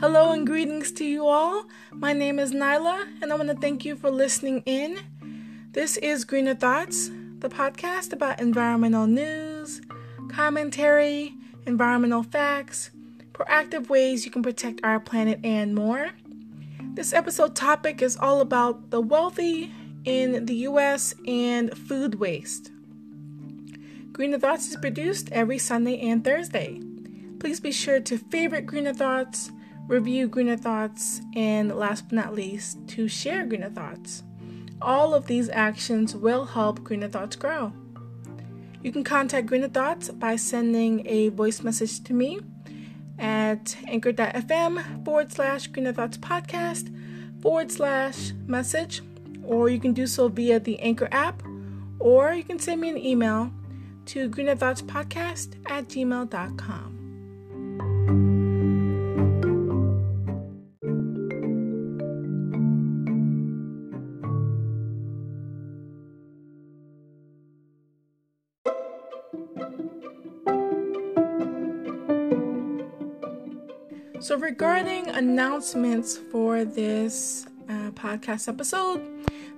Hello and greetings to you all. My name is Nyla, and I want to thank you for listening in. This is Greener Thoughts, the podcast about environmental news, commentary, environmental facts, proactive ways you can protect our planet, and more. This episode topic is all about the wealthy in the US and food waste. Greener Thoughts is produced every Sunday and Thursday. Please be sure to favorite Greener Thoughts, review Greener Thoughts, and last but not least, to share Greener Thoughts. All of these actions will help Greener Thoughts grow. You can contact Greener Thoughts by sending a voice message to me at anchor.fm forward slash Greener Thoughts podcast forward slash message, or you can do so via the Anchor app, or you can send me an email to Greener Thoughts podcast at gmail.com. So, regarding announcements for this uh, podcast episode,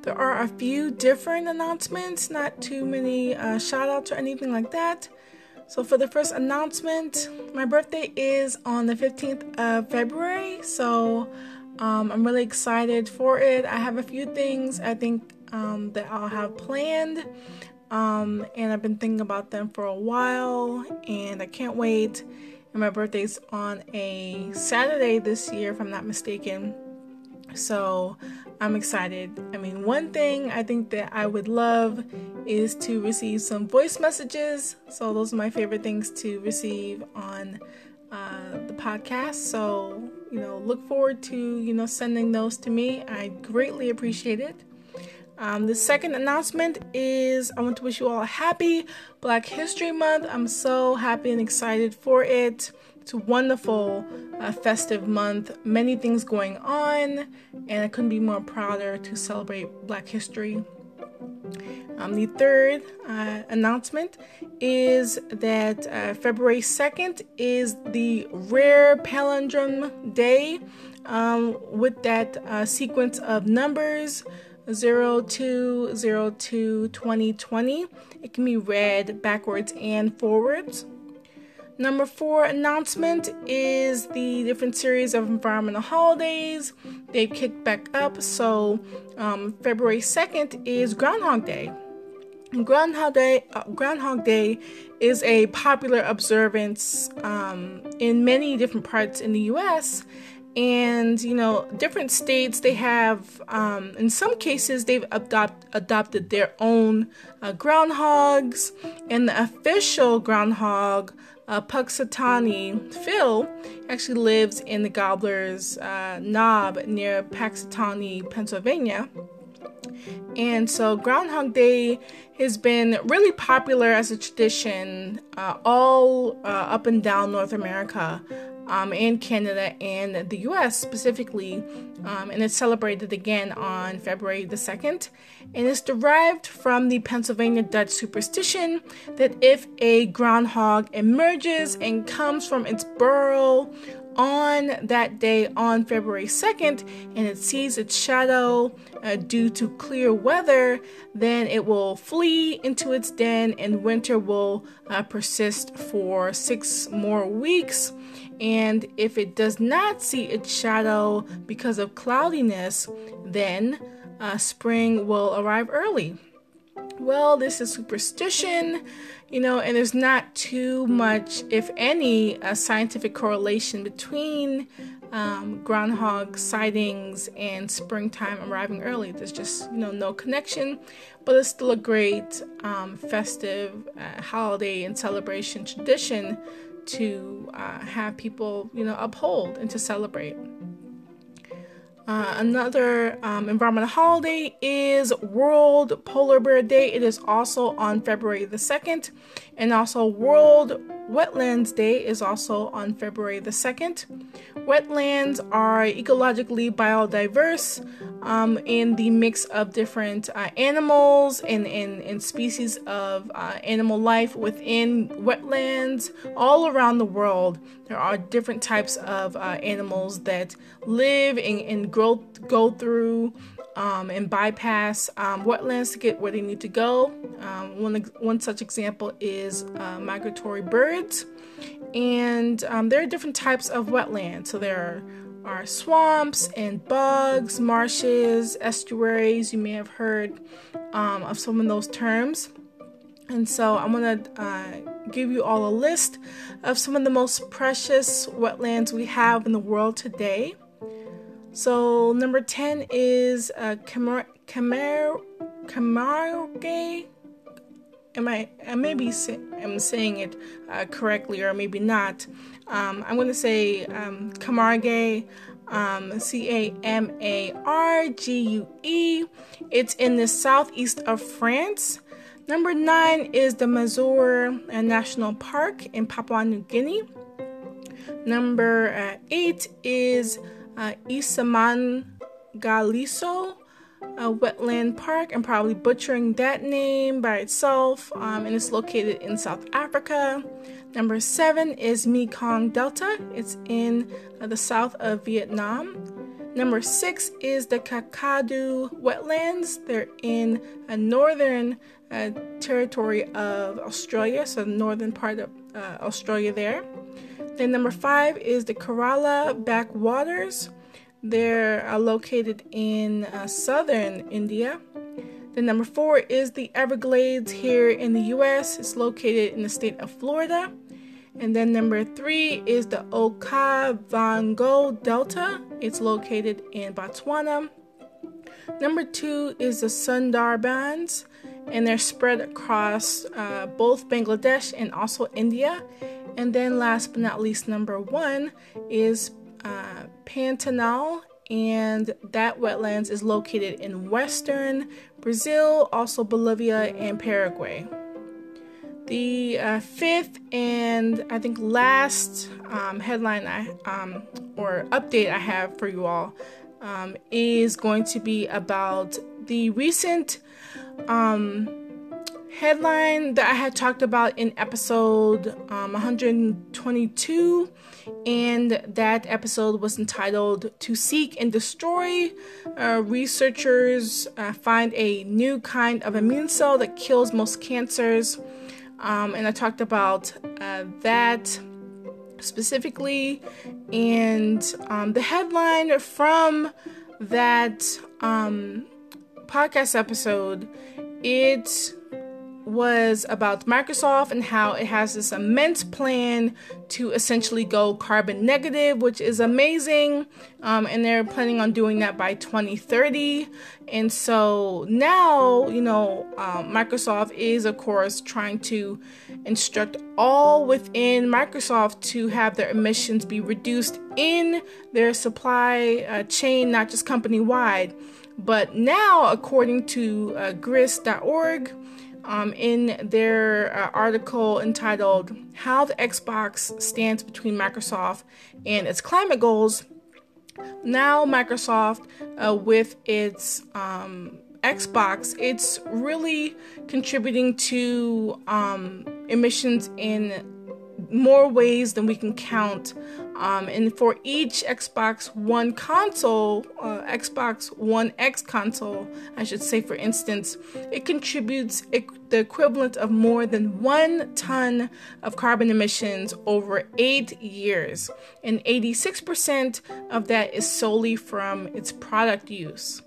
there are a few different announcements, not too many uh, shout outs or anything like that. So, for the first announcement, my birthday is on the 15th of February. So, um, I'm really excited for it. I have a few things I think um, that I'll have planned. Um, and I've been thinking about them for a while, and I can't wait and my birthday's on a Saturday this year, if I'm not mistaken. So I'm excited. I mean, one thing I think that I would love is to receive some voice messages. So those are my favorite things to receive on uh, the podcast. So you know, look forward to you know sending those to me. I greatly appreciate it. Um, the second announcement is I want to wish you all a happy Black History Month. I'm so happy and excited for it. It's a wonderful uh, festive month, many things going on, and I couldn't be more prouder to celebrate Black history. Um, the third uh, announcement is that uh, February 2nd is the rare palindrome day um, with that uh, sequence of numbers 0202 2020. It can be read backwards and forwards. Number four announcement is the different series of environmental holidays. They've kicked back up. So, um, February 2nd is Groundhog Day. Groundhog Day, uh, Groundhog Day is a popular observance um, in many different parts in the U.S and you know different states they have um, in some cases they've adopt, adopted their own uh, groundhogs and the official groundhog uh, Punxsutawney Phil actually lives in the Gobbler's uh, Knob near Punxsutawney, Pennsylvania. And so Groundhog Day has been really popular as a tradition uh, all uh, up and down North America um, and Canada and the US specifically. Um, and it's celebrated again on February the 2nd. And it's derived from the Pennsylvania Dutch superstition that if a groundhog emerges and comes from its burrow on that day on February 2nd and it sees its shadow uh, due to clear weather, then it will flee into its den and winter will uh, persist for six more weeks. And if it does not see its shadow because of cloudiness, then uh, spring will arrive early. Well, this is superstition, you know, and there's not too much, if any, scientific correlation between um, groundhog sightings and springtime arriving early. There's just, you know, no connection, but it's still a great um, festive uh, holiday and celebration tradition to uh, have people, you know, uphold and to celebrate. Uh, another um, environmental holiday is World Polar Bear Day. It is also on February the 2nd, and also World Wetlands Day is also on February the 2nd. Wetlands are ecologically biodiverse um, in the mix of different uh, animals and, and, and, species of uh, animal life within wetlands all around the world. There are different types of uh, animals that live and, and grow, go through um, and bypass um, wetlands to get where they need to go. Um, one, one such example is uh, migratory birds. And um, there are different types of wetlands. So there are, are swamps and bugs, marshes, estuaries. You may have heard um, of some of those terms. And so I'm going to uh, give you all a list of some of the most precious wetlands we have in the world today. So number 10 is uh, Camar- Camar- Camargue am I, I may be say, am saying it uh, correctly or maybe not. Um, I'm going to say um, Camargue, um, C A M A R G U E. It's in the southeast of France. Number nine is the Wasur uh, National Park in Papua New Guinea. Number uh, eight is uh, Isaman Galiso a wetland park. I'm probably butchering that name by itself, um, and it's located in South Africa. Number seven is Mekong Delta, it's in uh, the south of Vietnam. Number six is the Kakadu Wetlands. They're in a northern uh, territory of Australia, so the northern part of uh, Australia there. Then number five is the Kerala Backwaters. They're uh, located in uh, southern India. The number four is the Everglades here in the US. It's located in the state of Florida. And then number three is the Okavango Delta. It's located in Botswana. Number two is the Sundarbans, and they're spread across uh, both Bangladesh and also India. And then last but not least, number one is uh, Pantanal, and that wetlands is located in western Brazil, also Bolivia and Paraguay. The uh, fifth and I think last um, headline I um, or update I have for you all um, is going to be about the recent um, headline that I had talked about in episode um, 122, and that episode was entitled To Seek and Destroy. Uh, researchers uh, find a new kind of immune cell that kills most cancers, um, and I talked about uh, that specifically, and um, the headline from that um, podcast episode. It was about Microsoft and how it has this immense plan to essentially go carbon negative, which is amazing. Um, and they're planning on doing that by 2030. And so now, you know, um, Microsoft is, of course, trying to instruct all within Microsoft to have their emissions be reduced in their supply uh, chain, not just company wide. But now, according to uh, grist.org, um, in their uh, article entitled How the Xbox Stands Between Microsoft and Its Climate Goals. Now, Microsoft, uh, with its um, Xbox, it's really contributing to um, emissions in more ways than we can count. Um, and for each Xbox One console, uh, Xbox One X console, I should say, for instance, it contributes the equivalent of more than one ton of carbon emissions over eight years. And 86% of that is solely from its product use.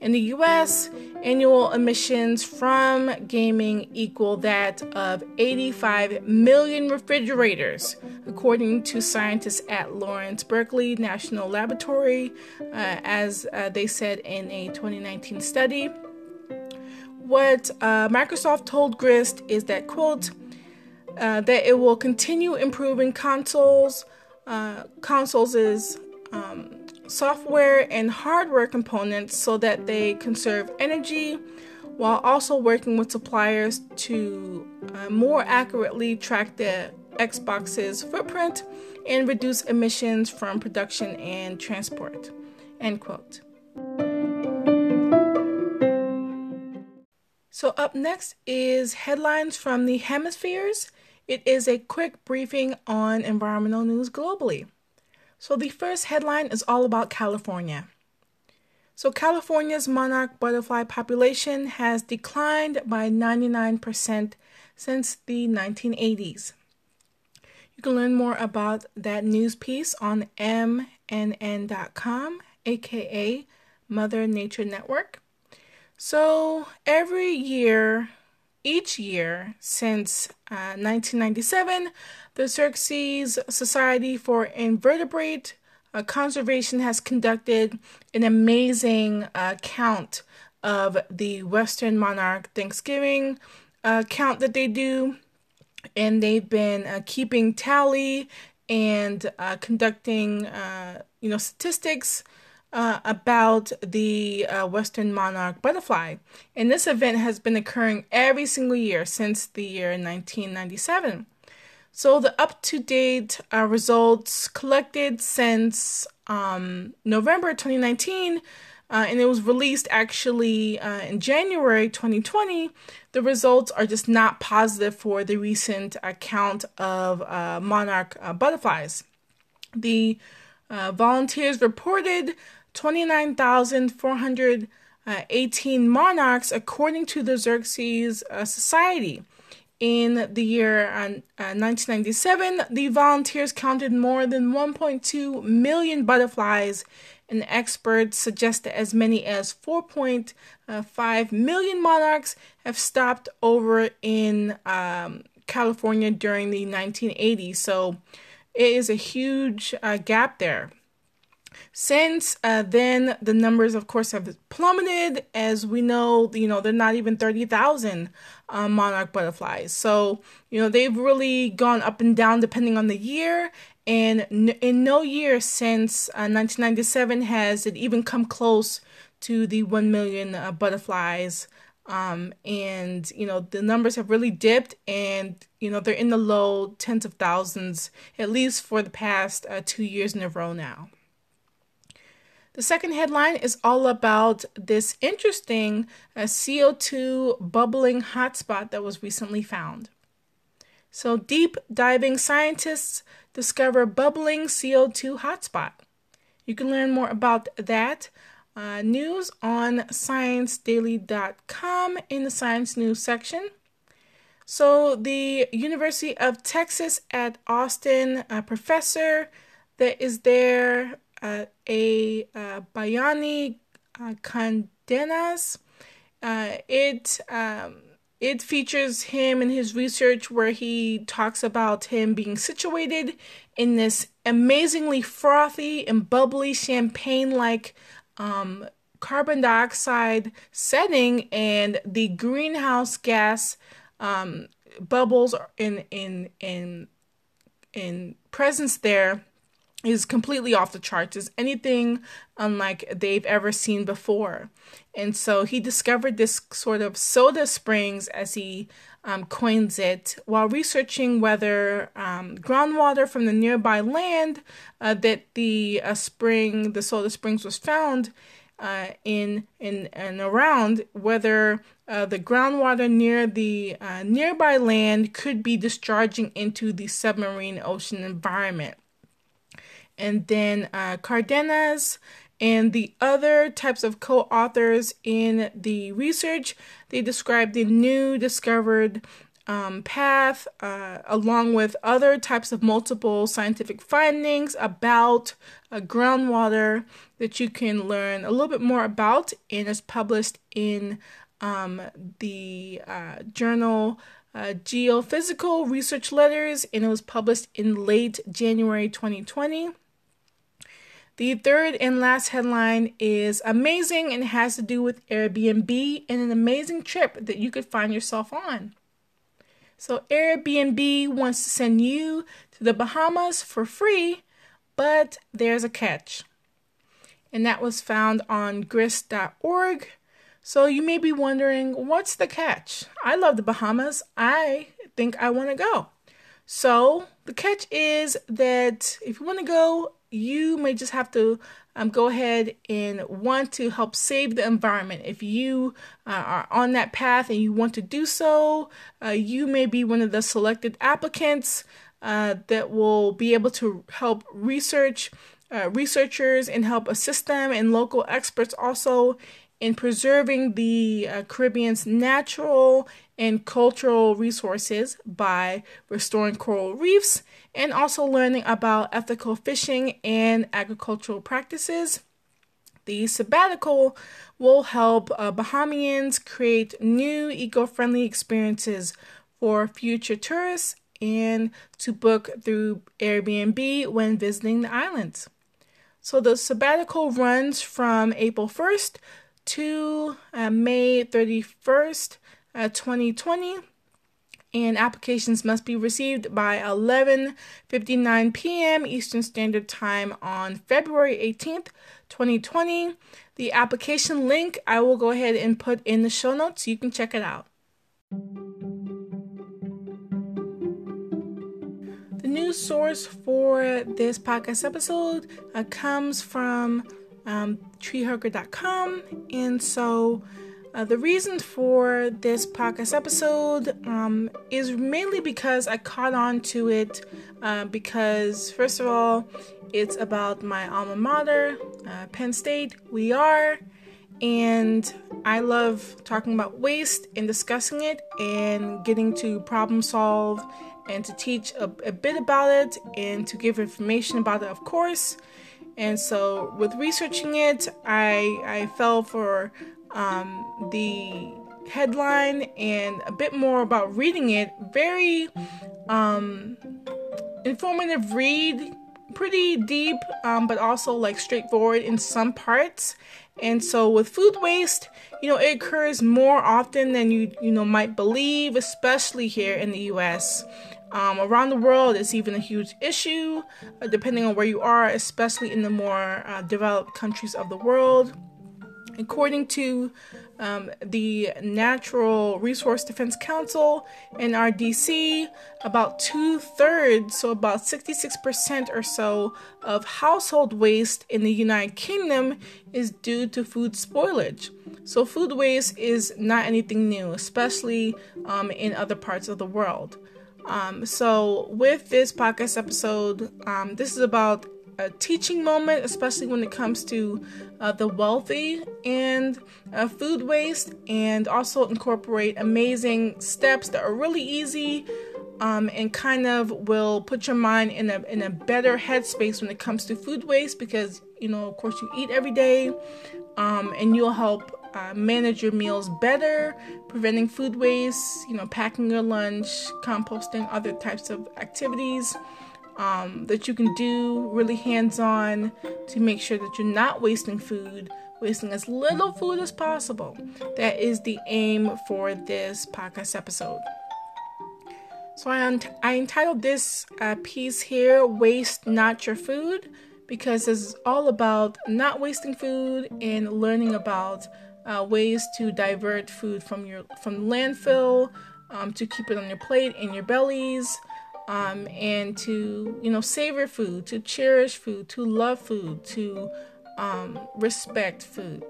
In the US, annual emissions from gaming equal that of 85 million refrigerators, according to scientists at Lawrence Berkeley National Laboratory, uh, as uh, they said in a 2019 study. What uh, Microsoft told Grist is that, quote, uh, that it will continue improving consoles. Uh, consoles is um, software and hardware components so that they conserve energy while also working with suppliers to uh, more accurately track the Xbox's footprint and reduce emissions from production and transport. End quote. So, up next is headlines from the hemispheres. It is a quick briefing on environmental news globally. So, the first headline is all about California. So, California's monarch butterfly population has declined by 99% since the 1980s. You can learn more about that news piece on mnn.com, aka Mother Nature Network. So every year, each year since uh, 1997, the Xerces Society for Invertebrate uh, Conservation has conducted an amazing uh, count of the Western monarch Thanksgiving uh, count that they do, and they've been uh, keeping tally and uh, conducting, you know, statistics uh, about the uh, Western monarch butterfly. And this event has been occurring every single year since the year 1997. So the up to date uh, results collected since um, November 2019. Uh, and it was released actually uh, in January 2020. The results are just not positive for the recent count of uh, monarch butterflies. The volunteers reported 29,418 monarchs, according to the Xerces uh, Society. In the year uh, 1997, the volunteers counted more than 1.2 million butterflies, and experts suggest that as many as 4.5 million monarchs have stopped over in um, California during the 1980s. So it is a huge uh, gap there. Since uh, then, the numbers, of course, have plummeted. As we know, you know, they're not even 30,000 um, monarch butterflies. So, you know, they've really gone up and down depending on the year. And in no year since uh, 1997 has it even come close to the 1 million uh, butterflies. Um, and, you know, the numbers have really dipped and, you know, they're in the low tens of thousands, at least for the past uh, two years in a row now. The second headline is all about this interesting uh, CO2 bubbling hotspot that was recently found. So, deep diving scientists discover bubbling CO2 hotspot. You can learn more about that uh, news on ScienceDaily.com in the Science News section. So, the University of Texas at Austin professor that is there uh, a uh, Bayani uh, Cardenas. Uh, it um, it features him in his research where he talks about him being situated in this amazingly frothy and bubbly champagne-like um, carbon dioxide setting, and the greenhouse gas um, bubbles in in in in presence there is completely off the charts, is anything unlike they've ever seen before. And so he discovered this sort of soda springs, as he um, coins it, while researching whether um, groundwater from the nearby land uh, that the uh, spring, the soda springs, was found uh, in in and around, whether uh, the groundwater near the uh, nearby land could be discharging into the submarine ocean environment and then uh, Cardenas and the other types of co authors in the research. They describe the new discovered um, path uh, along with other types of multiple scientific findings about uh, groundwater that you can learn a little bit more about and is published in um, the uh, journal uh, Geophysical Research Letters and it was published in late January 2020. The third and last headline is amazing and has to do with Airbnb and an amazing trip that you could find yourself on. So, Airbnb wants to send you to the Bahamas for free, but there's a catch. And that was found on grist.org. So, you may be wondering, what's the catch? I love the Bahamas. I think I want to go. So the catch is that if you want to go, you may just have to um, go ahead and want to help save the environment. If you uh, are on that path and you want to do so, uh, you may be one of the selected applicants uh, that will be able to help research uh, researchers and help assist them and local experts also in preserving the uh, Caribbean's natural and cultural resources by restoring coral reefs and also learning about ethical fishing and agricultural practices. The sabbatical will help uh, Bahamians create new eco friendly experiences for future tourists and to book through Airbnb when visiting the islands. So the sabbatical runs from April 1st to uh, May 31st, uh, 2020 and applications must be received by 11:59 p.m. Eastern Standard Time on February 18th, 2020. The application link I will go ahead and put in the show notes so you can check it out. The news source for this podcast episode uh, comes from um, treehugger.com, and so uh, the reason for this podcast episode um, is mainly because I caught on to it uh, because, first of all, it's about my alma mater, uh, Penn State. We are, and I love talking about waste and discussing it and getting to problem solve and to teach a, a bit about it and to give information about it, of course. And so, with researching it, I I fell for um, the headline and a bit more about reading it. Very um, informative read, pretty deep, um, but also like straightforward in some parts. And so with food waste, you know, it occurs more often than you you know might believe, especially here in the U.S. Um, around the world, it's even a huge issue, uh, depending on where you are, especially in the more uh, developed countries of the world. According to um, the Natural Resource Defense Council NRDC, about two thirds, so about 66% or so, of household waste in the United Kingdom is due to food spoilage. So, food waste is not anything new, especially um, in other parts of the world. Um, so, with this podcast episode, um, this is about a teaching moment, especially when it comes to uh, the wealthy and uh, food waste, and also incorporate amazing steps that are really easy um, and kind of will put your mind in a in a better headspace when it comes to food waste because you know, of course, you eat every day, um, and you'll help uh, manage your meals better, preventing food waste, you know, packing your lunch, composting, other types of activities um, that you can do really hands on to make sure that you're not wasting food, wasting as little food as possible. That is the aim for this podcast episode. So I, I entitled this uh, piece here, Waste Not Your Food, because it's all about not wasting food and learning about uh, ways to divert food from your from landfill um, to keep it on your plate in your bellies um, and to you know savor food, to cherish food, to love food, to um, respect food.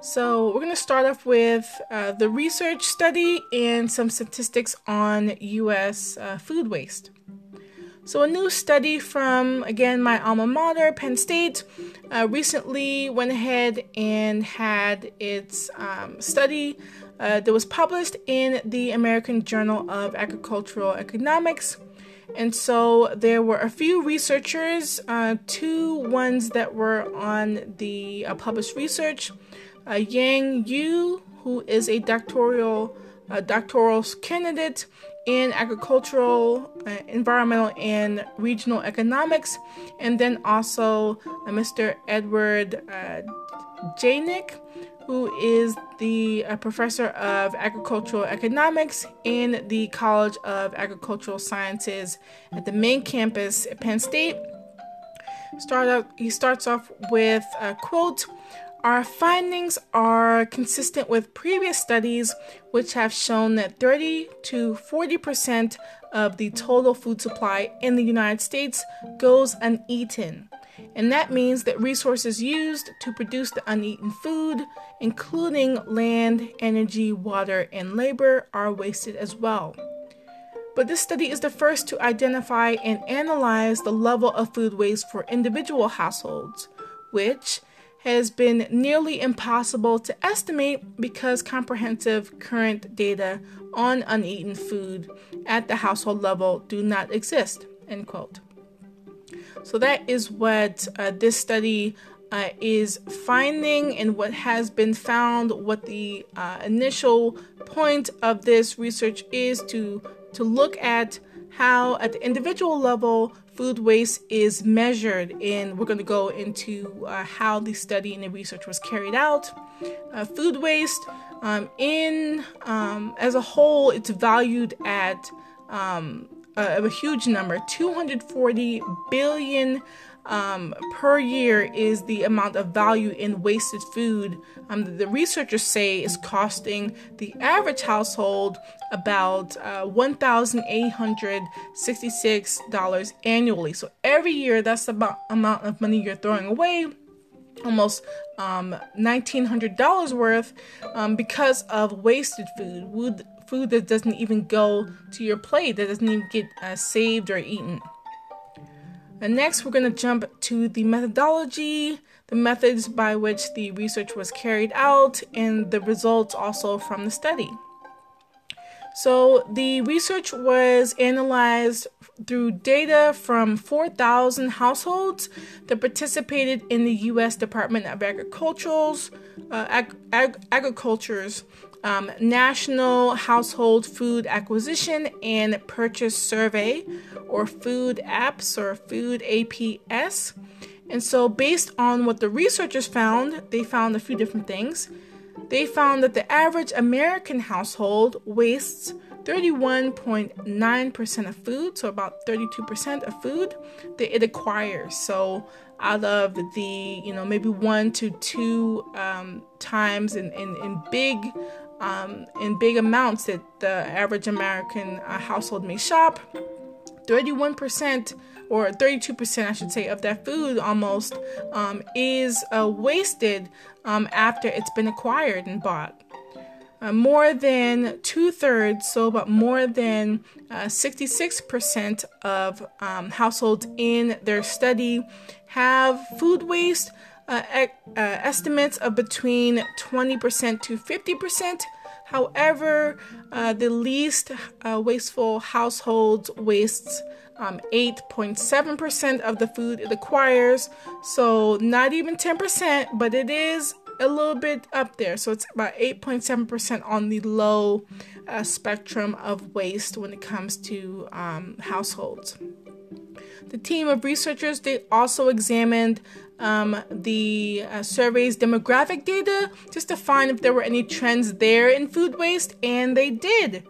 So we're going to start off with uh, the research study and some statistics on U.S. Uh, food waste. So, a new study from, again, my alma mater, Penn State, uh, recently went ahead and had its um, study uh, that was published in the American Journal of Agricultural Economics. And so there were a few researchers, uh, two ones that were on the uh, published research. Uh, Yang Yu, who is a doctoral uh, doctoral candidate in agricultural, uh, environmental, and regional economics, and then also Mr. Edward Jaenicke who is the professor of agricultural economics in the College of Agricultural Sciences at the main campus at Penn State. Start out, he starts off with a quote our findings are consistent with previous studies, which have shown that 30 to 40 percent of the total food supply in the United States goes uneaten. And that means that resources used to produce the uneaten food, including land, energy, water, and labor, are wasted as well. But this study is the first to identify and analyze the level of food waste for individual households, which has been nearly impossible to estimate because comprehensive current data on uneaten food at the household level do not exist. End quote. So that is what uh, this study uh, is finding and what has been found. What the uh, initial point of this research is to to look at how at the individual level food waste is measured and we're going to go into uh, how the study and the research was carried out uh, food waste um, in um, as a whole it's valued at um, a, a, huge number 240 billion um, per year is the amount of value in wasted food. Um, the researchers say is costing the average household about uh, $1,866 annually. So every year, that's the amount of money you're throwing away. Almost um, $1,900 worth um, because of wasted food, food, food that doesn't even go to your plate, that doesn't even get uh, saved or eaten. And next, we're going to jump to the methodology, the methods by which the research was carried out, and the results also from the study. So, the research was analyzed through data from 4,000 households that participated in the U.S. Department of Agriculture's, uh, ag- ag- Agriculture's um, National Household Food Acquisition and Purchase Survey, or Food Apps or Food APS. And so, based on what the researchers found, they found a few different things. They found that the average American household wastes 31.9% of food, so about 32% of food that it acquires. So, out of the, you know, maybe one to two um, times in, in, in big um, in big amounts that the average American uh, household may shop. 31% or 32%, I should say, of that food almost um, is uh, wasted um, after it's been acquired and bought. Uh, more than two thirds, so about more than uh, 66% of um, households in their study have food waste uh, uh, estimates of between 20% to 50%. However, uh, the least uh, wasteful households wastes um, 8.7% of the food it acquires. So, not even 10%, but it is a little bit up there. So, it's about 8.7% on the low uh, spectrum of waste when it comes to um, households. The team of researchers they also examined um, the uh, survey's demographic data just to find if there were any trends there in food waste, and they did.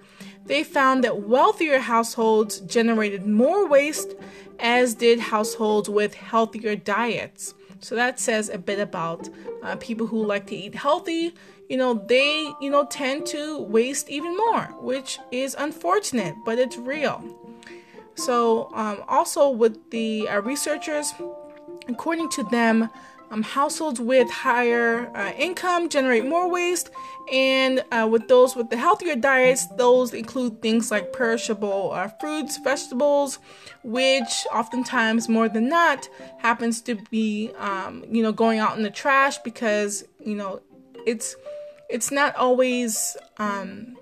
They found that wealthier households generated more waste, as did households with healthier diets. So that says a bit about uh, people who like to eat healthy. You know, they, you know, tend to waste even more, which is unfortunate, but it's real. So, um, also with the uh, researchers, according to them, um, households with higher uh, income generate more waste, and uh, with those with the healthier diets, those include things like perishable uh, fruits, vegetables, which oftentimes more than not happens to be, um, you know, going out in the trash because you know it's it's not always um,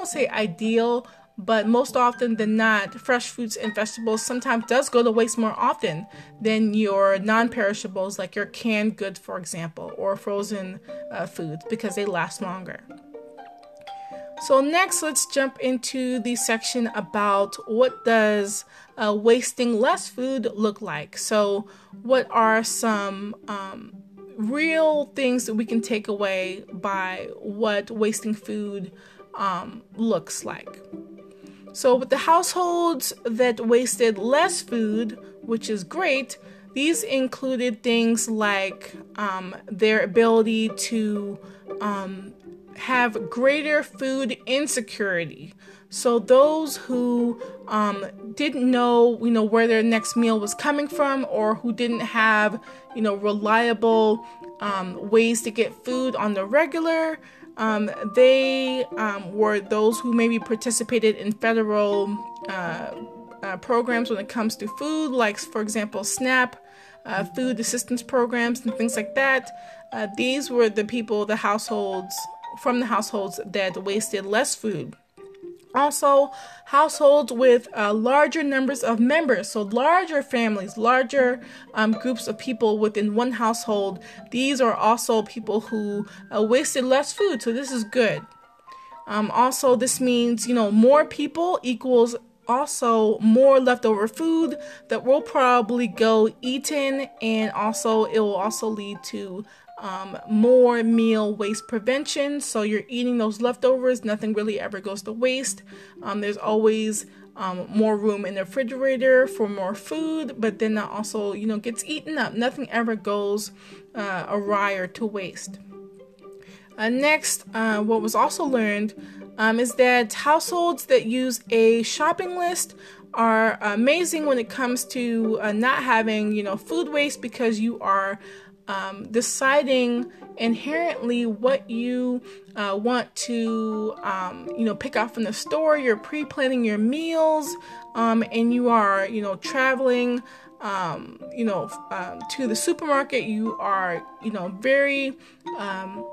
won't say ideal but most often than not, fresh fruits and vegetables sometimes does go to waste more often than your non-perishables, like your canned goods, for example, or frozen uh, foods, because they last longer. So next, let's jump into the section about what does uh, wasting less food look like. So, what are some um, real things that we can take away by what wasting food um, looks like? So, with the households that wasted less food, which is great, these included things like um, their ability to um, have greater food insecurity. So those who um, didn't know, you know, where their next meal was coming from, or who didn't have, you know, reliable um, ways to get food on the regular, um, they um, were those who maybe participated in federal uh, uh, programs when it comes to food, like for example, SNAP. Uh, food assistance programs and things like that. Uh, these were the people, the households from the households that wasted less food. Also, households with uh, larger numbers of members, so larger families, larger um, groups of people within one household. These are also people who uh, wasted less food, so this is good. Um, also, this means you know more people equals also more leftover food that will probably go eaten, and also it will also lead to um, more meal waste prevention. So you're eating those leftovers, nothing really ever goes to waste. Um, there's always um, more room in the refrigerator for more food, but then that also, you know, gets eaten up. Nothing ever goes uh, awry or to waste. Uh, next, uh, what was also learned um, is that households that use a shopping list are amazing when it comes to uh, not having, you know, food waste because you are um, deciding inherently what you uh, want to um, you know pick out from the store. You're pre-planning your meals um, and you are you know traveling um, you know um, to the supermarket. You are you know very um,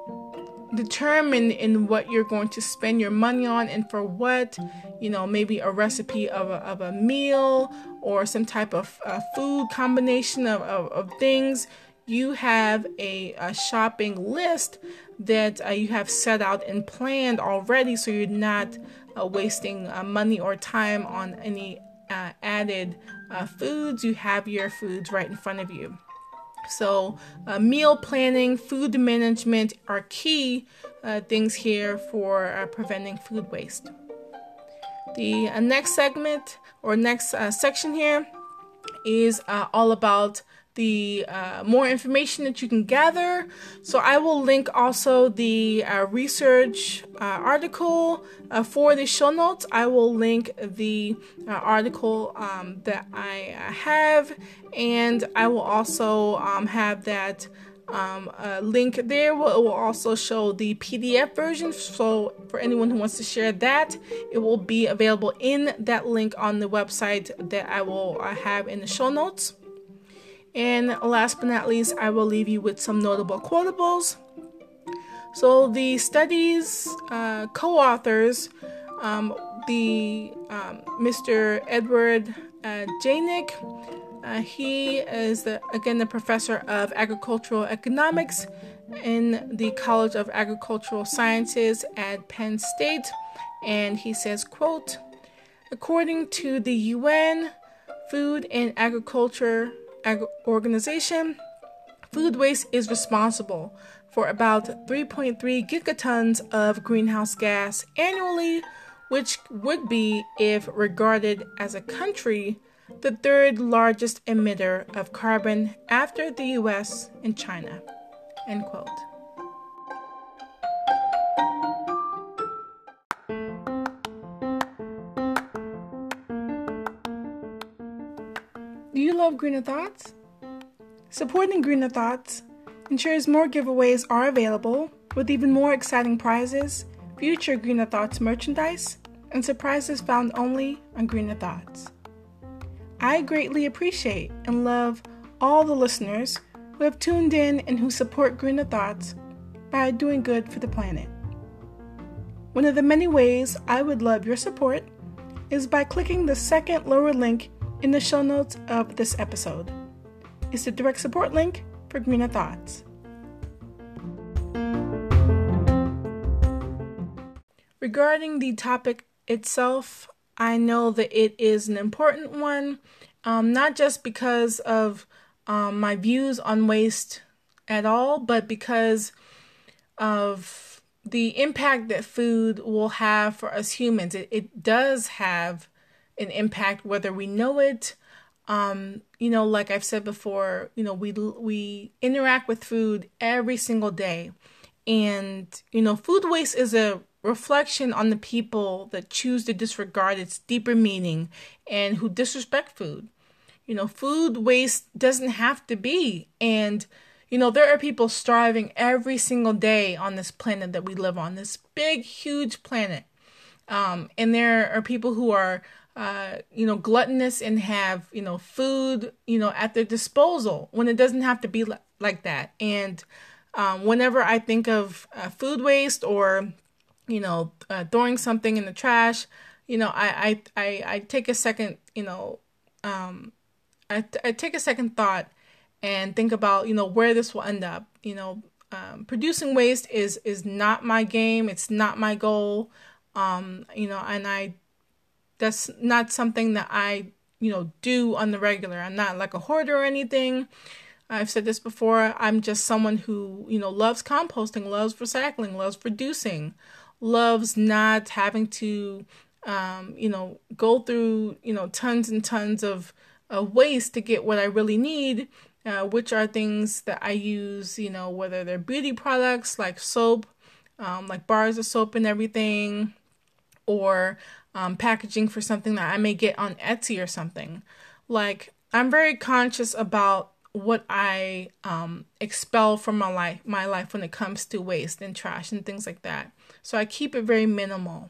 determined in what you're going to spend your money on and for what you know maybe a recipe of a, of a meal or some type of uh, food combination of, of, of things you have a, a shopping list that uh, you have set out and planned already so you're not uh, wasting uh, money or time on any uh, added uh, foods. You have your foods right in front of you. So, uh, meal planning, food management are key things here for preventing food waste. The next segment or next section here is all about the uh, more information that you can gather. So I will link also the uh, research uh, article uh, for the show notes. I will link the uh, article um, that I uh, have, and I will also um, have that. Um, link there will, it will also show the PDF version. So, for anyone who wants to share that, it will be available in that link on the website that I will have in the show notes. And last but not least, I will leave you with some notable quotables. So, the study's uh, co authors, um, the um, Mr. Edward uh, Jaenicke, uh, he is the, again the professor of agricultural economics in the College of Agricultural Sciences at Penn State, and he says, "quote According to the UN, Food and Agriculture organization, food waste is responsible for about 3.3 gigatons of greenhouse gas annually, which would be, if regarded as a country, the third largest emitter of carbon after the US and China. End quote. Love Greener Thoughts? Supporting Greener Thoughts ensures more giveaways are available with even more exciting prizes, future Greener Thoughts merchandise, and surprises found only on Greener Thoughts. I greatly appreciate and love all the listeners who have tuned in and who support Greener Thoughts by doing good for the planet. One of the many ways I would love your support is by clicking the second lower link in the show notes of this episode is the direct support link for Greener Thoughts. Regarding the topic itself, I know that it is an important one, um, not just because of um, my views on waste at all, but because of the impact that food will have for us humans. It, it does have an impact whether we know it Um, you know, like I've said before, you know, we we interact with food every single day. And, you know, food waste is a reflection on the people that choose to disregard its deeper meaning and who disrespect food. You know, food waste doesn't have to be. And, you know, there are people starving every single day on this planet that we live on, this big, huge planet. Um, and there are people who are uh, you know, gluttonous and have, you know, food, you know, at their disposal when it doesn't have to be li- like that. And um, whenever I think of uh, food waste or, you know, uh, throwing something in the trash, you know, I, I, I, I take a second, you know, um, I, I take a second thought and think about, you know, where this will end up. You know, um, producing waste is is not my game. It's not my goal. Um, you know, and I that's not something that I, you know, do on the regular. I'm not like a hoarder or anything. I've said this before. I'm just someone who, you know, loves composting, loves recycling, loves reducing, loves not having to, um, you know, go through, you know, tons and tons of, of waste to get what I really need, uh, which are things that I use, you know, whether they're beauty products like soap, um, like bars of soap and everything, or um, packaging for something that I may get on Etsy or something. Like, I'm very conscious about what I um, expel from my life, my life when it comes to waste and trash and things like that. So I keep it very minimal.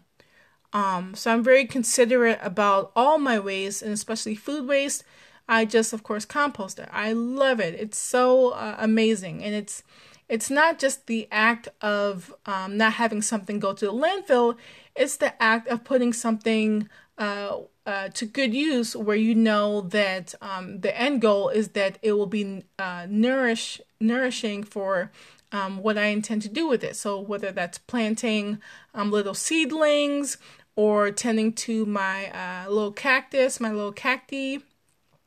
Um, so I'm very considerate about all my waste and especially food waste. I just, of course, compost it. I love it. It's so uh, amazing, and it's it's not just the act of um, not having something go to the landfill. It's the act of putting something uh, uh, to good use where you know that um, the end goal is that it will be uh, nourish nourishing for um, what I intend to do with it. So whether that's planting um, little seedlings or tending to my uh, little cactus, my little cacti,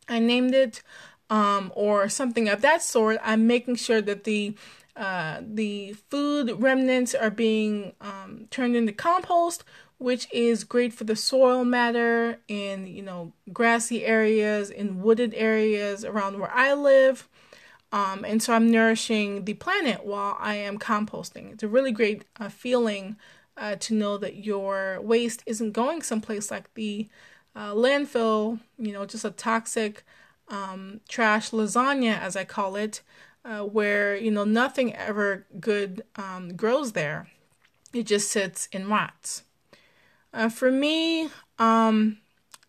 I named it, um, or something of that sort, I'm making sure that the uh, the food remnants are being um, turned into compost, which is great for the soil matter in you know grassy areas, in wooded areas around where I live. Um, and so I'm nourishing the planet while I am composting. It's a really great uh, feeling uh, to know that your waste isn't going someplace like the uh, landfill, you know, just a toxic um, trash lasagna, as I call it, uh, where you know nothing ever good um, grows there. It just sits in rots. Uh, for me, um,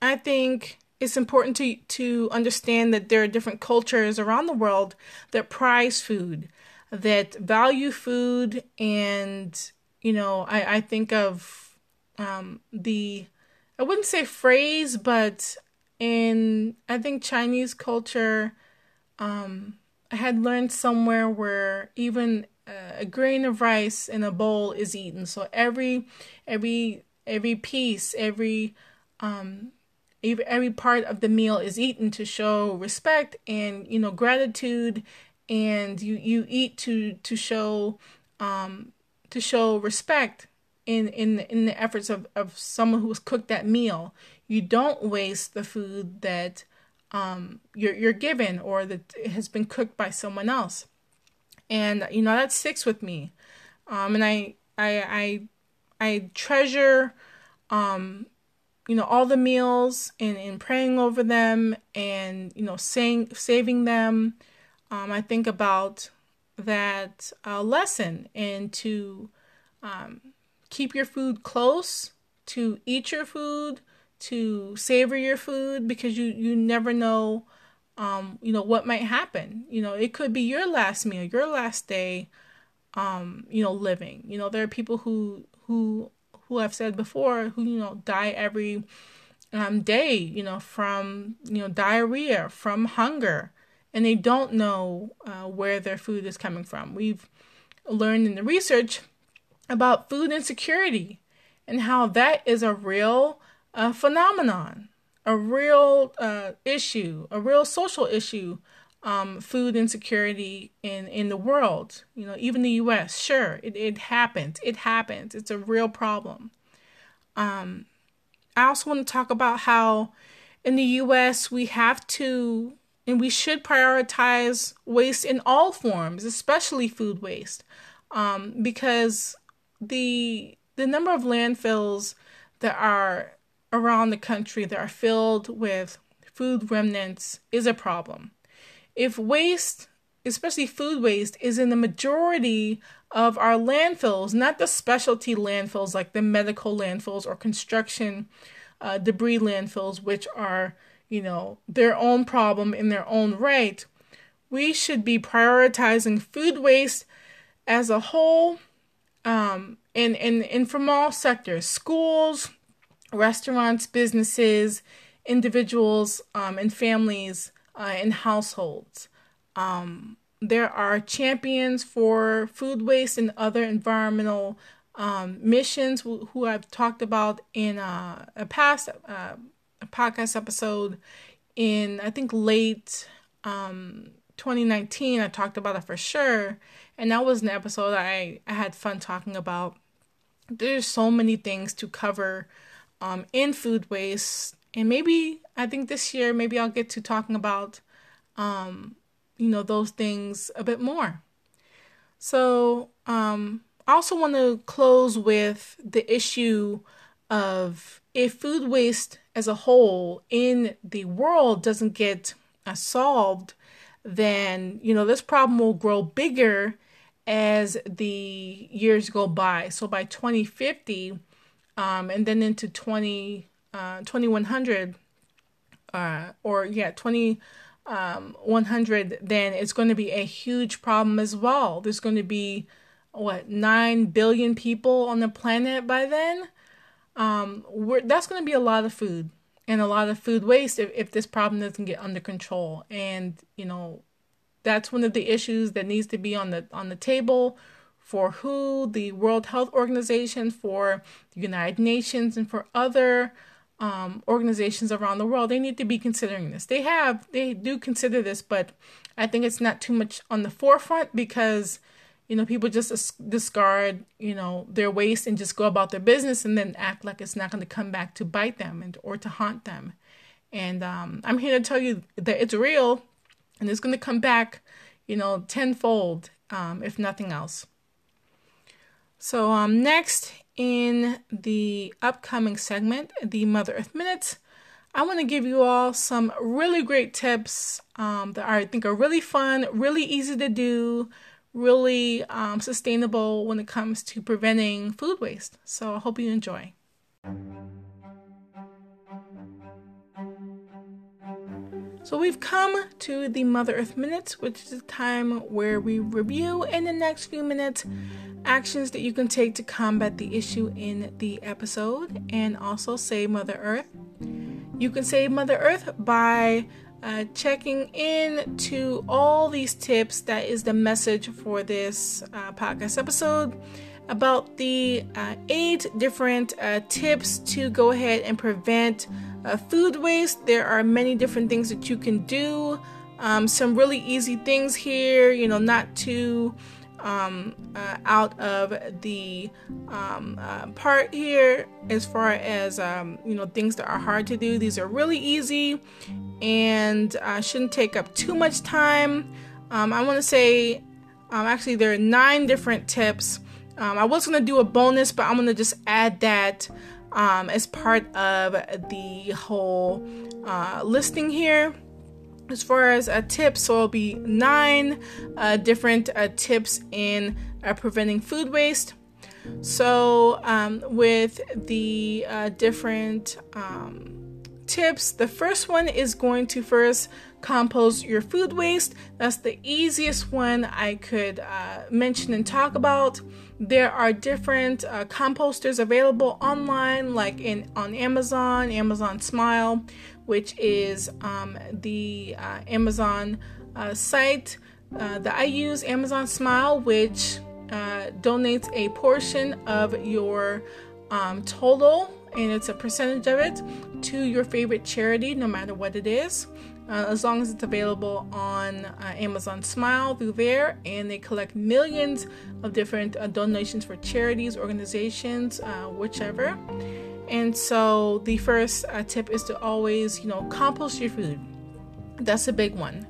I think it's important to to understand that there are different cultures around the world that prize food, that value food, and you know I, I think of um, the I wouldn't say phrase, but in I think Chinese culture, um, Had learned somewhere where even a grain of rice in a bowl is eaten. So every every every piece, every um every, every part of the meal is eaten to show respect and you know gratitude and you you eat to to show um to show respect in in in the efforts of of someone who has cooked that meal. You don't waste the food that um, you're you're given or that has been cooked by someone else, and you know that sticks with me, um, and I I I I treasure, um, you know all the meals and and praying over them and you know saying saving them. Um, I think about that uh, lesson and to um, keep your food close, to eat your food, to savor your food because you you never know um you know what might happen. You know it could be your last meal your last day um you know living. You know there are people who who who I've said before who you know die every um day you know from you know diarrhea from hunger and they don't know uh, where their food is coming from. We've learned in the research about food insecurity and how that is a real a phenomenon, a real uh, issue, a real social issue, um, food insecurity in, in the world. You know, even the U.S. Sure, it it happens. It happens. It's a real problem. Um, I also want to talk about how in the US, we have to and we should prioritize waste in all forms, especially food waste, um, because the the number of landfills that are around the country that are filled with food remnants is a problem. If waste, especially food waste, is in the majority of our landfills, not the specialty landfills like the medical landfills or construction uh, debris landfills, which are, you know, their own problem in their own right, we should be prioritizing food waste as a whole um, and, and, and from all sectors schools, restaurants, businesses, individuals, um, and families uh, and households. Um, there are champions for food waste and other environmental um, missions who, who, I've talked about in uh, a past uh, podcast episode in I think late um, 2019. I talked about it for sure, and that was an episode I, I had fun talking about. There's so many things to cover um, in food waste, and maybe I think this year maybe I'll get to talking about um, you know those things a bit more. So um, I also want to close with the issue of if food waste as a whole in the world doesn't get uh, solved, then you know this problem will grow bigger as the years go by. So by 2050, um, and then into 20, uh, 2100, uh, or yeah, 20 um, 100, then it's going to be a huge problem as well. There's going to be what 9 billion people on the planet by then. Um, that's going to be a lot of food and a lot of food waste if, if this problem doesn't get under control. And you know, that's one of the issues that needs to be on the on the table for WHO, the World Health Organization, for the United Nations, and for other um, organizations around the world. They need to be considering this. They have, they do consider this, but I think it's not too much on the forefront because you know people just discard you know their waste and just go about their business and then act like it's not going to come back to bite them and or to haunt them and um, i'm here to tell you that it's real and it's going to come back you know tenfold um, if nothing else so um, next in the upcoming segment the mother earth minutes I want to give you all some really great tips um, that I think are really fun, really easy to do, really um, sustainable when it comes to preventing food waste. So I hope you enjoy. So we've come to the Mother Earth Minutes, which is a time where we review in the next few minutes actions that you can take to combat the issue in the episode and also save Mother Earth. You can save Mother Earth by uh, checking in to all these tips. That is the message for this uh, podcast episode about the uh, eight different uh, tips to go ahead and prevent uh, food waste. There are many different things that you can do. Um, some really easy things here, you know, not to um, uh, out of the um, uh, part here as far as um, you know things that are hard to do. These are really easy and uh, shouldn't take up too much time. Um, I want to say um, actually there are nine different tips. Um, I was going to do a bonus, but I'm going to just add that as part of the whole uh, listing here as far as uh, tips, so it'll be nine uh, different uh, tips in uh, preventing food waste. So, um, with the uh, different um, tips, the first one is going to first compost your food waste. That's the easiest one I could mention and talk about. There are different composters available online, like in on Amazon, Amazon Smile, which is um, the uh, Amazon uh, site uh, that I use, Amazon Smile, which uh, donates a portion of your um, total, and it's a percentage of it, to your favorite charity, no matter what it is uh, as long as it's available on uh, Amazon Smile through there. And they collect millions of different uh, donations for charities, organizations, uh, whichever. And so the first uh, tip is to always, you know, compost your food. That's a big one.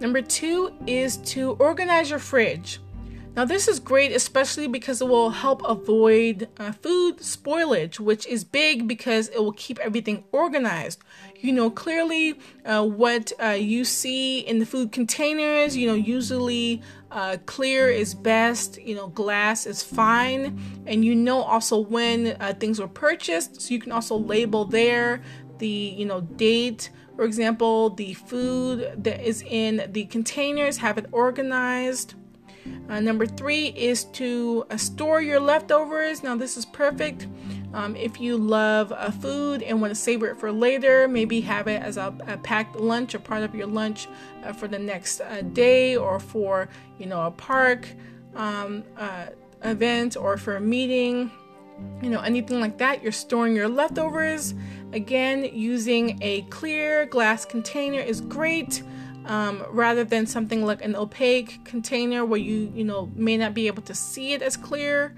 Number two is to organize your fridge. Now, this is great, especially because it will help avoid uh, food spoilage, which is big because it will keep everything organized. You know clearly uh, what uh, you see in the food containers. You know, usually uh, clear is best, you know, glass is fine. And you know also when uh, things were purchased, so you can also label there the, you know, date. For example, the food that is in the containers, have it organized. Uh, number three is to uh, store your leftovers. Now, this is perfect um, if you love uh, food and want to savor it for later. Maybe have it as a, a packed lunch or part of your lunch uh, for the next uh, day or for you know a park um, event or for a meeting. You know, anything like that, you're storing your leftovers. Again, using a clear glass container is great um, rather than something like an opaque container where you you know may not be able to see it as clear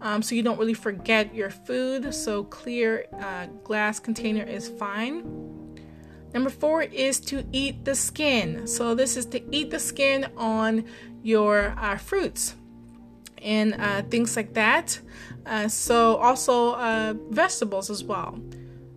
um, so you don't really forget your food. So clear uh, glass container is fine. Number four is to eat the skin. So this is to eat the skin on your uh, fruits and uh, things like that. Uh, so also uh, vegetables as well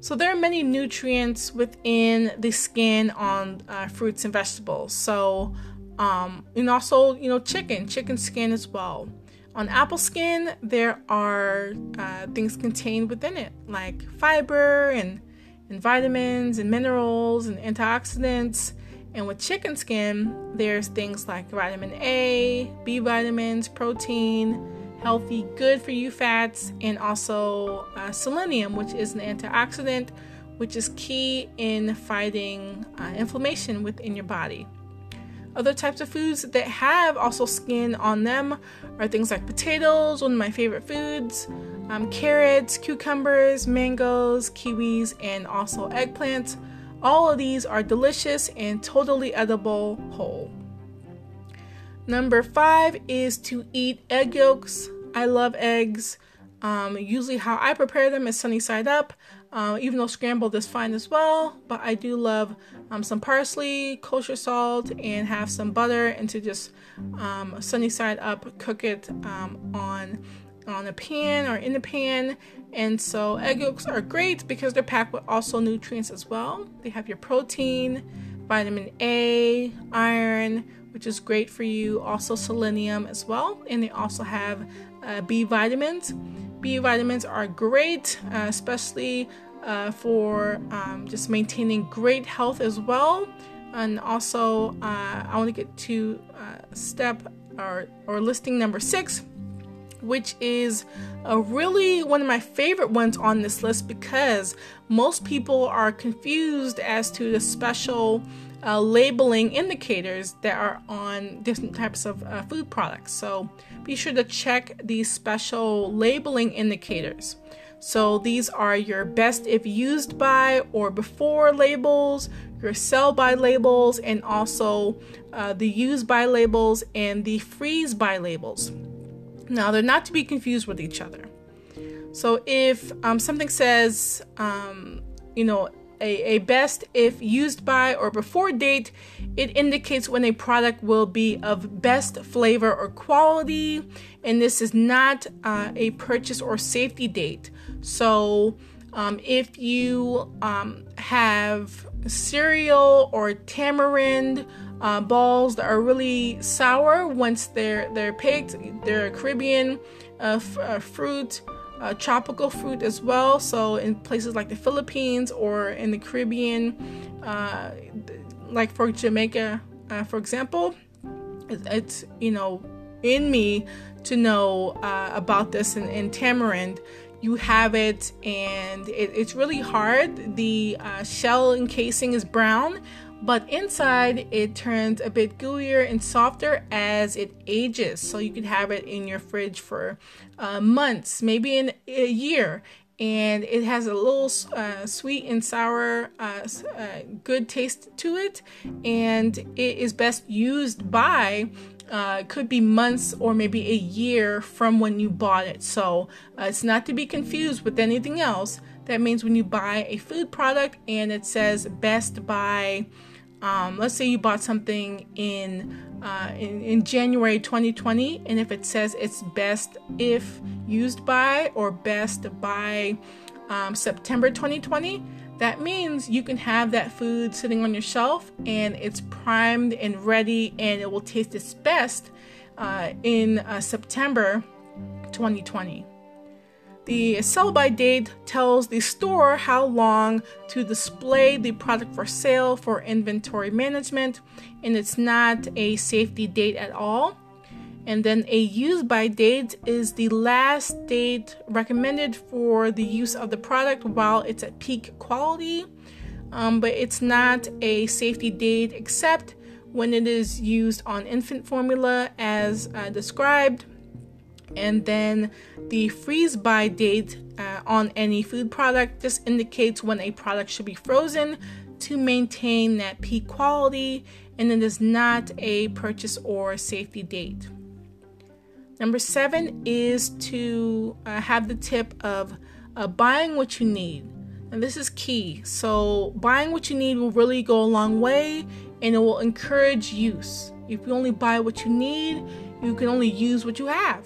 so there are many nutrients within the skin on uh, fruits and vegetables. So, um, and also you know chicken, chicken skin as well. On apple skin, there are uh, things contained within it like fiber and and vitamins and minerals and antioxidants. And with chicken skin, there's things like vitamin A, B vitamins, protein, healthy, good for you fats, and also uh, selenium, which is an antioxidant, which is key in fighting uh, inflammation within your body. Other types of foods that have also skin on them are things like potatoes, one of my favorite foods, um, carrots, cucumbers, mangoes, kiwis, and also eggplants. All of these are delicious and totally edible whole. Number five is to eat egg yolks. I love eggs. Um, usually, how I prepare them is sunny side up, uh, even though scrambled is fine as well. But I do love um, some parsley, kosher salt, and have some butter, and to just um, sunny side up cook it um, on on a pan or in a pan. And so, egg yolks are great because they're packed with also nutrients as well. They have your protein, vitamin A, iron which is great for you. Also, selenium as well, and they also have uh, B vitamins. B vitamins are great, uh, especially uh, for um, just maintaining great health as well. And also, uh, I want to get to uh, step or, or listing number six, which is a really one of my favorite ones on this list because most people are confused as to the special uh, labeling indicators that are on different types of uh, food products. So be sure to check these special labeling indicators. So these are your best if used by or before labels, your sell by labels, and also uh, the use by labels and the freeze by labels. Now, they're not to be confused with each other. So if um, something says, um, you know, a, a best if used by or before date, it indicates when a product will be of best flavor or quality, and this is not uh, a purchase or safety date. So, um, if you um, have cereal or tamarind uh, balls that are really sour once they're they're picked, they're a Caribbean uh, f- uh, fruit uh, tropical fruit as well. So in places like the Philippines or in the Caribbean, uh, like for Jamaica, uh, for example, it's you know in me to know uh, about this in, in, tamarind. You have it, and it, it's really hard. The uh, shell encasing is brown, but inside it turns a bit gooier and softer as it ages. So you could have it in your fridge for uh, months, maybe in a year. And it has a little uh, sweet and sour, uh, uh good taste to it. And it is best used by uh, could be months or maybe a year from when you bought it. So uh, it's not to be confused with anything else. That means when you buy a food product and it says best by, um, let's say you bought something in, uh, in in January 2020, and if it says it's best if used by or best by um, September 2020, that means you can have that food sitting on your shelf and it's primed and ready, and it will taste its best uh, in uh, September 2020. The sell by date tells the store how long to display the product for sale for inventory management, and it's not a safety date at all. And then a use by date is the last date recommended for the use of the product while it's at peak quality, um, but it's not a safety date except when it is used on infant formula as uh, described and then the freeze by date uh, on any food product just indicates when a product should be frozen to maintain that peak quality and it is not a purchase or safety date. Number seven is to uh, have the tip of uh, buying what you need. And this is key. So, buying what you need will really go a long way and it will encourage use. If you only buy what you need, you can only use what you have.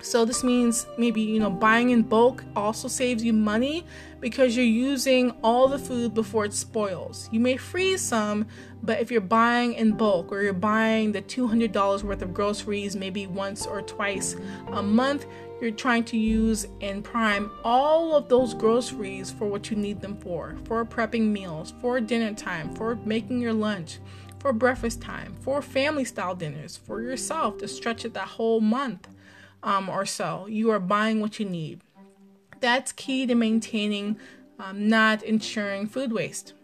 So this means maybe you know buying in bulk also saves you money because you're using all the food before it spoils. You may freeze some, but if you're buying in bulk or you're buying the $200 worth of groceries maybe once or twice a month, you're trying to use and prime all of those groceries for what you need them for, for prepping meals, for dinner time, for making your lunch, for breakfast time, for family style dinners, for yourself to stretch it that whole month um, or so. You are buying what you need. That's key to maintaining, um, not ensuring food waste.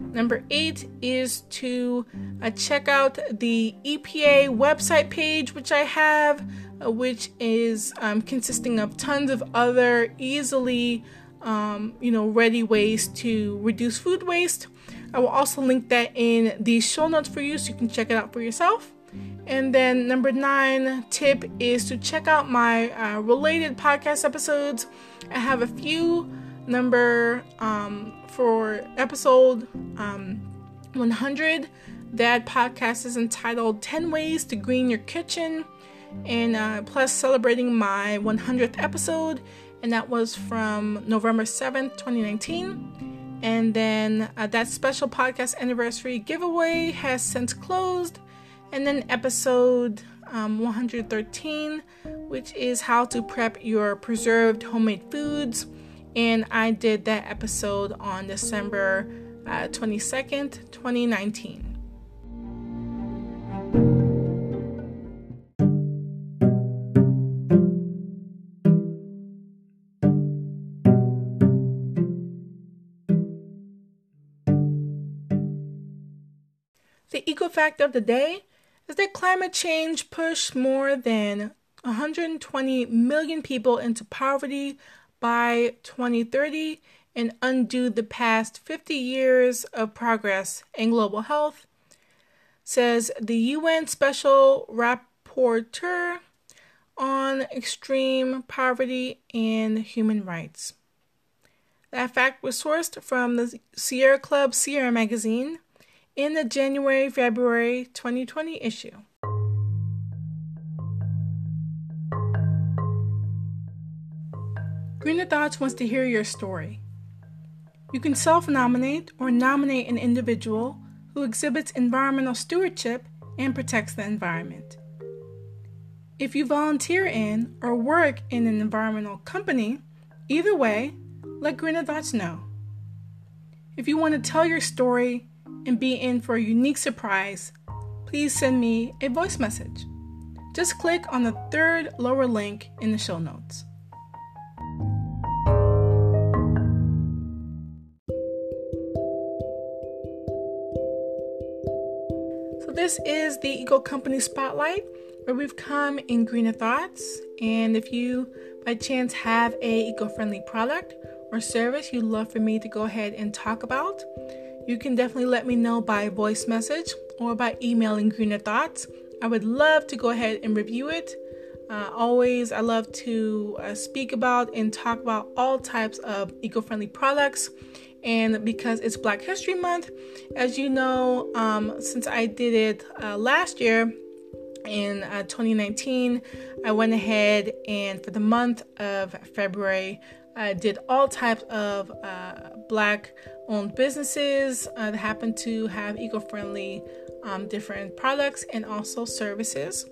Number eight is to uh, check out the EPA website page, which I have, uh, which is um, consisting of tons of other easily, um, you know, ready ways to reduce food waste. I will also link that in the show notes for you so you can check it out for yourself. And then number nine tip is to check out my uh, related podcast episodes. I have a few. Number um, for episode um, 100, that podcast is entitled 10 Ways to Green Your Kitchen, and uh, plus celebrating my 100th episode, and that was from November 7th, 2019. And then uh, that special podcast anniversary giveaway has since closed and then episode um, 113, which is how to prep your preserved homemade foods. And I did that episode on December uh, 22nd, 2019. The eco fact of the day is that climate change pushed more than 120 million people into poverty by 2030 and undo the past 50 years of progress in global health, says the UN Special Rapporteur on Extreme Poverty and Human Rights. That fact was sourced from the Sierra Club Sierra magazine in the January February 2020 issue. Greener Thoughts wants to hear your story. You can self nominate or nominate an individual who exhibits environmental stewardship and protects the environment. If you volunteer in or work in an environmental company, either way, let Greener Thoughts know. If you want to tell your story and be in for a unique surprise, please send me a voice message. Just click on the third lower link in the show notes. So, this is the Eco Company Spotlight where we've come in greener thoughts. And if you by chance have a eco-friendly product or service you'd love for me to go ahead and talk about, you can definitely let me know by voice message or by emailing Greener Thoughts. I would love to go ahead and review it. Uh, always, I love to uh, speak about and talk about all types of eco friendly products. And because it's Black History Month, as you know, um, since I did it uh, last year in uh, 2019, I went ahead and for the month of February, I did all types of uh, Black owned businesses that happen to have eco friendly um, different products and also services.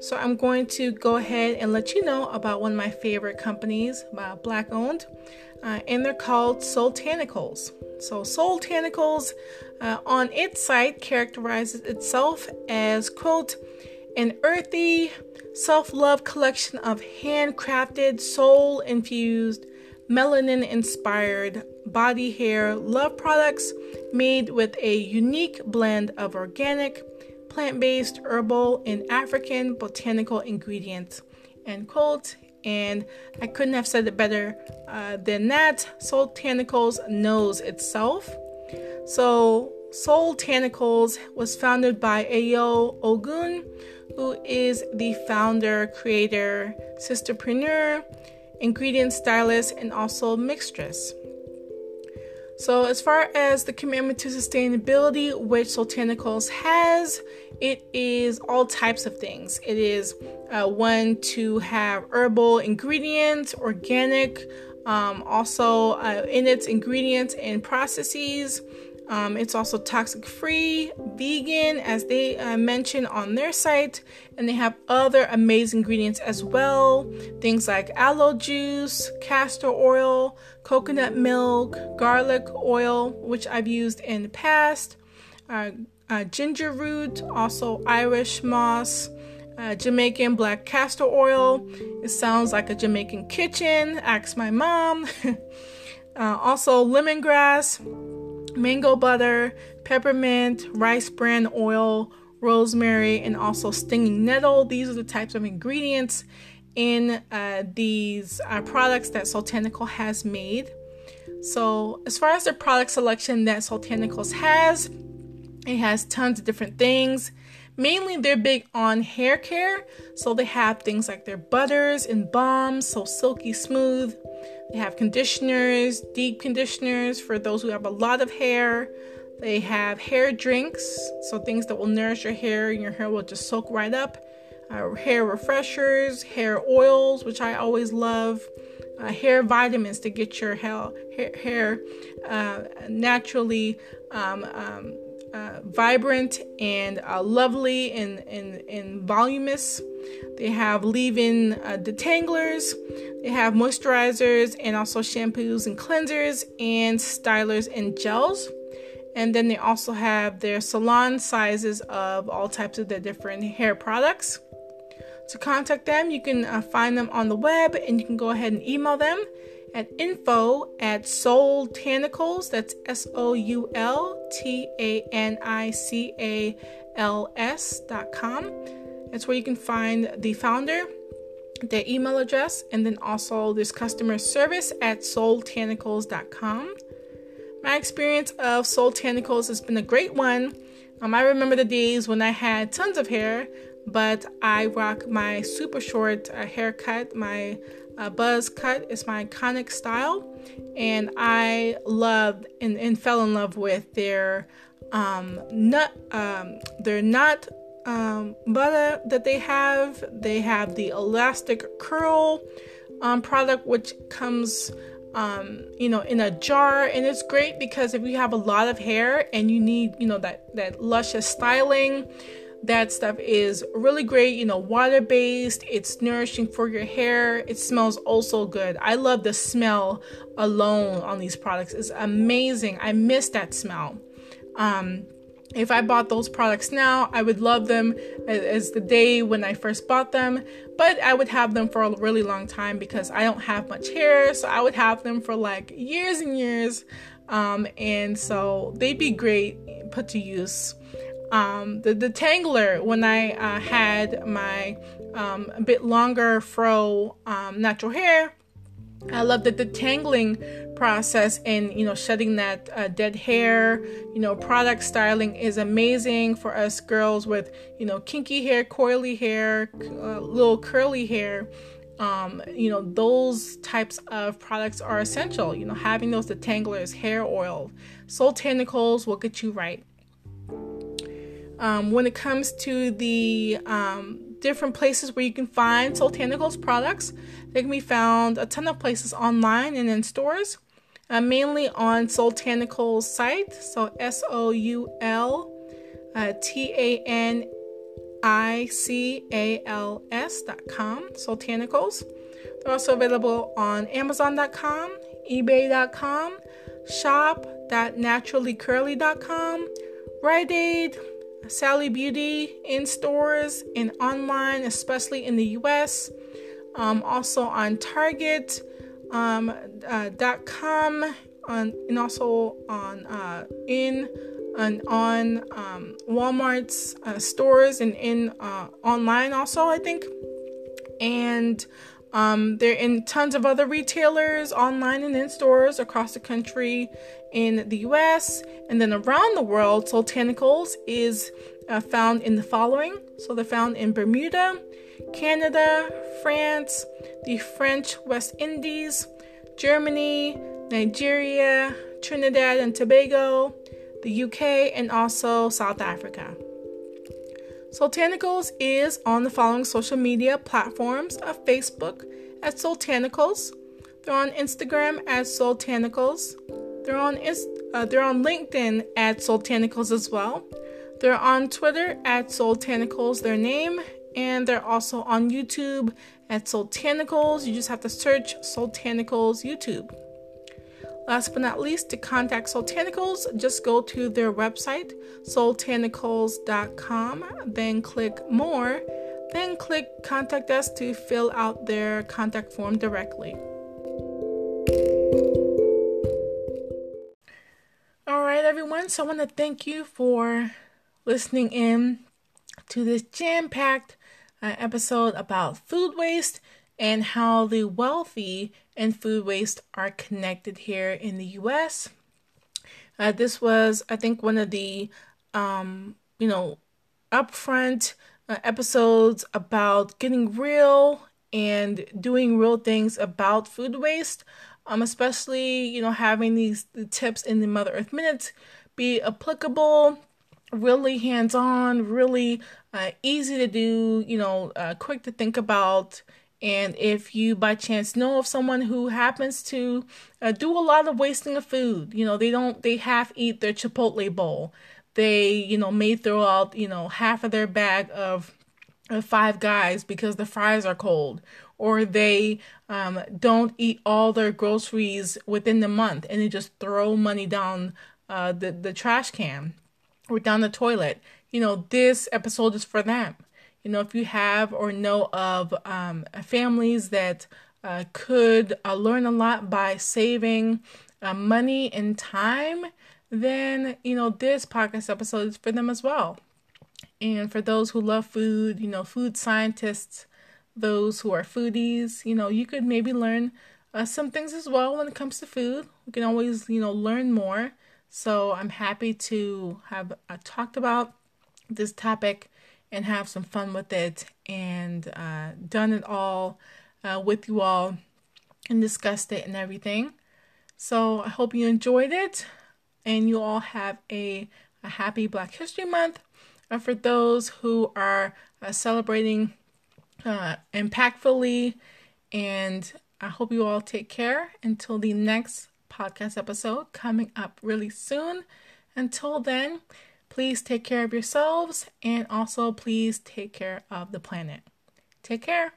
So I'm going to go ahead and let you know about one of my favorite companies, uh, black owned, uh, and they're called Soultanicals. So Soultanicals uh, on its site characterizes itself as quote an earthy self-love collection of handcrafted, soul-infused, melanin-inspired body hair love products made with a unique blend of organic plant based, herbal, and African botanical ingredients. End quote. And I couldn't have said it better uh, than that. Soul Soultanicals knows itself. So, Soul Soultanicals was founded by Ayo Ogun, who is the founder, creator, sisterpreneur, ingredient stylist, and also mixtress. So, as far as the commitment to sustainability, which Soultanicals has, it is all types of things. It is uh, one to have herbal ingredients, organic, um, also uh, in its ingredients and processes. Um, it's also toxic free, vegan, as they uh, mention on their site, and they have other amazing ingredients as well. Things like aloe juice, castor oil, coconut milk, garlic oil, which I've used in the past, uh, uh, ginger root, also Irish moss. Uh, Jamaican black castor oil. It sounds like a Jamaican kitchen. Ask my mom. uh, also, lemongrass, mango butter, peppermint, rice bran oil, rosemary, and also stinging nettle. These are the types of ingredients in uh, these uh, products that Soultanical has made. So, as far as the product selection that Soultanicals has, it has tons of different things. Mainly, they're big on hair care, so they have things like their butters and balms, so silky smooth. They have conditioners, deep conditioners for those who have a lot of hair. They have hair drinks, so things that will nourish your hair and your hair will just soak right up. Uh, hair refreshers, hair oils, which I always love. Uh, hair vitamins to get your hair, hair, hair uh, naturally um, um, uh, vibrant and uh, lovely and, and, and voluminous. They have leave in uh, detanglers, they have moisturizers, and also shampoos and cleansers, and stylers and gels. And then they also have their salon sizes of all types of the different hair products. To contact them, you can uh, find them on the web and you can go ahead and email them at info at soul soultanicals, that's S O U L T A N I C A L S dot com. That's where you can find the founder, their email address, and then also this customer service at soultanicals.com. My experience of Soul Soultanicals has been a great one. Um, I remember the days when I had tons of hair, but I rock my super short uh, haircut, my uh, buzz cut is my iconic style, and I loved and, and fell in love with their um, nut, um, their nut um, butter that they have. They have the elastic curl um, product, which comes um, you know, in a jar, and it's great because if you have a lot of hair and you need, you know, that that luscious styling, that stuff is really great, you know, water based. It's nourishing for your hair. It smells also good. I love the smell alone on these products. It's amazing. I miss that smell. Um, if I bought those products now, I would love them as, the day when I first bought them, but I would have them for a really long time because I don't have much hair, so I would have them for like years and years. Um, and so they'd be great put to use um, the detangler when I uh, had my um, a bit longer fro um, natural hair. I love the detangling process and you know shedding that uh, dead hair. You know, product styling is amazing for us girls with you know kinky hair, coily hair, uh, little curly hair. Um, you know, those types of products are essential. You know, having those detanglers, hair oil, Soultanicals will get you right. Um, when it comes to the um, different places where you can find Soultanicals products. They can be found a ton of places online and in stores, uh, mainly on Soultanicals site. So S O U L T A N I C A L S dot com. Soultanicals. They're also available on Amazon.com, eBay.com, shop.naturallycurly.com, Rite Aid, Sally Beauty in stores and online, especially in the US. Um, also on Target um, uh, .com on, and also on uh, in and on um, Walmart's uh, stores and in uh, online also I think and um, they're in tons of other retailers online and in stores across the country in the US and then around the world. Soultanicals is uh, found in the following. So they're found in Bermuda, Canada, France, the French West Indies, Germany, Nigeria, Trinidad and Tobago, the UK, and also South Africa. Soultanicals is on the following social media platforms of Facebook at Soultanicals. They're on Instagram at Soultanicals. They're on uh, they're on LinkedIn at Soultanicals as well. They're on Twitter at Soultanicals, their name, and they're also on YouTube at Soultanicals. You just have to search Soultanicals YouTube. Last but not least, to contact Soultanicals, just go to their website, soultanicals.com, then click More, then click Contact Us to fill out their contact form directly. All right, everyone, so I want to thank you for listening in to this jam packed uh, episode about food waste and how the wealthy and food waste are connected here in the US. Uh, this was, I think, one of the, um, you know, upfront uh, episodes about getting real and doing real things about food waste. Um, especially, you know, having these the tips in the Mother Earth Minutes be applicable, really hands on, really uh, easy to do, you know, uh, quick to think about, and if you by chance know of someone who happens to uh, do a lot of wasting of food, you know, they don't, they half eat their Chipotle bowl. They, you know, may throw out, you know, half of their bag of uh, five guys because the fries are cold. Or they um, don't eat all their groceries within the month and they just throw money down uh, the, the trash can or down the toilet. You know, this episode is for them you know, if you have or know of um, families that uh, could uh, learn a lot by saving uh, money and time, then, you know, this podcast episode is for them as well. And for those who love food, you know, food scientists, those who are foodies, you know, you could maybe learn uh, some things as well when it comes to food. We can always, you know, learn more. So I'm happy to have uh, talked about this topic and have some fun with it and uh, done it all uh, with you all and discussed it and everything. So I hope you enjoyed it and you all have a, a happy Black History Month. Uh, for those who are uh, celebrating uh, impactfully, and I hope you all take care until the next podcast episode coming up really soon. Until then, Please take care of yourselves and also please take care of the planet. Take care.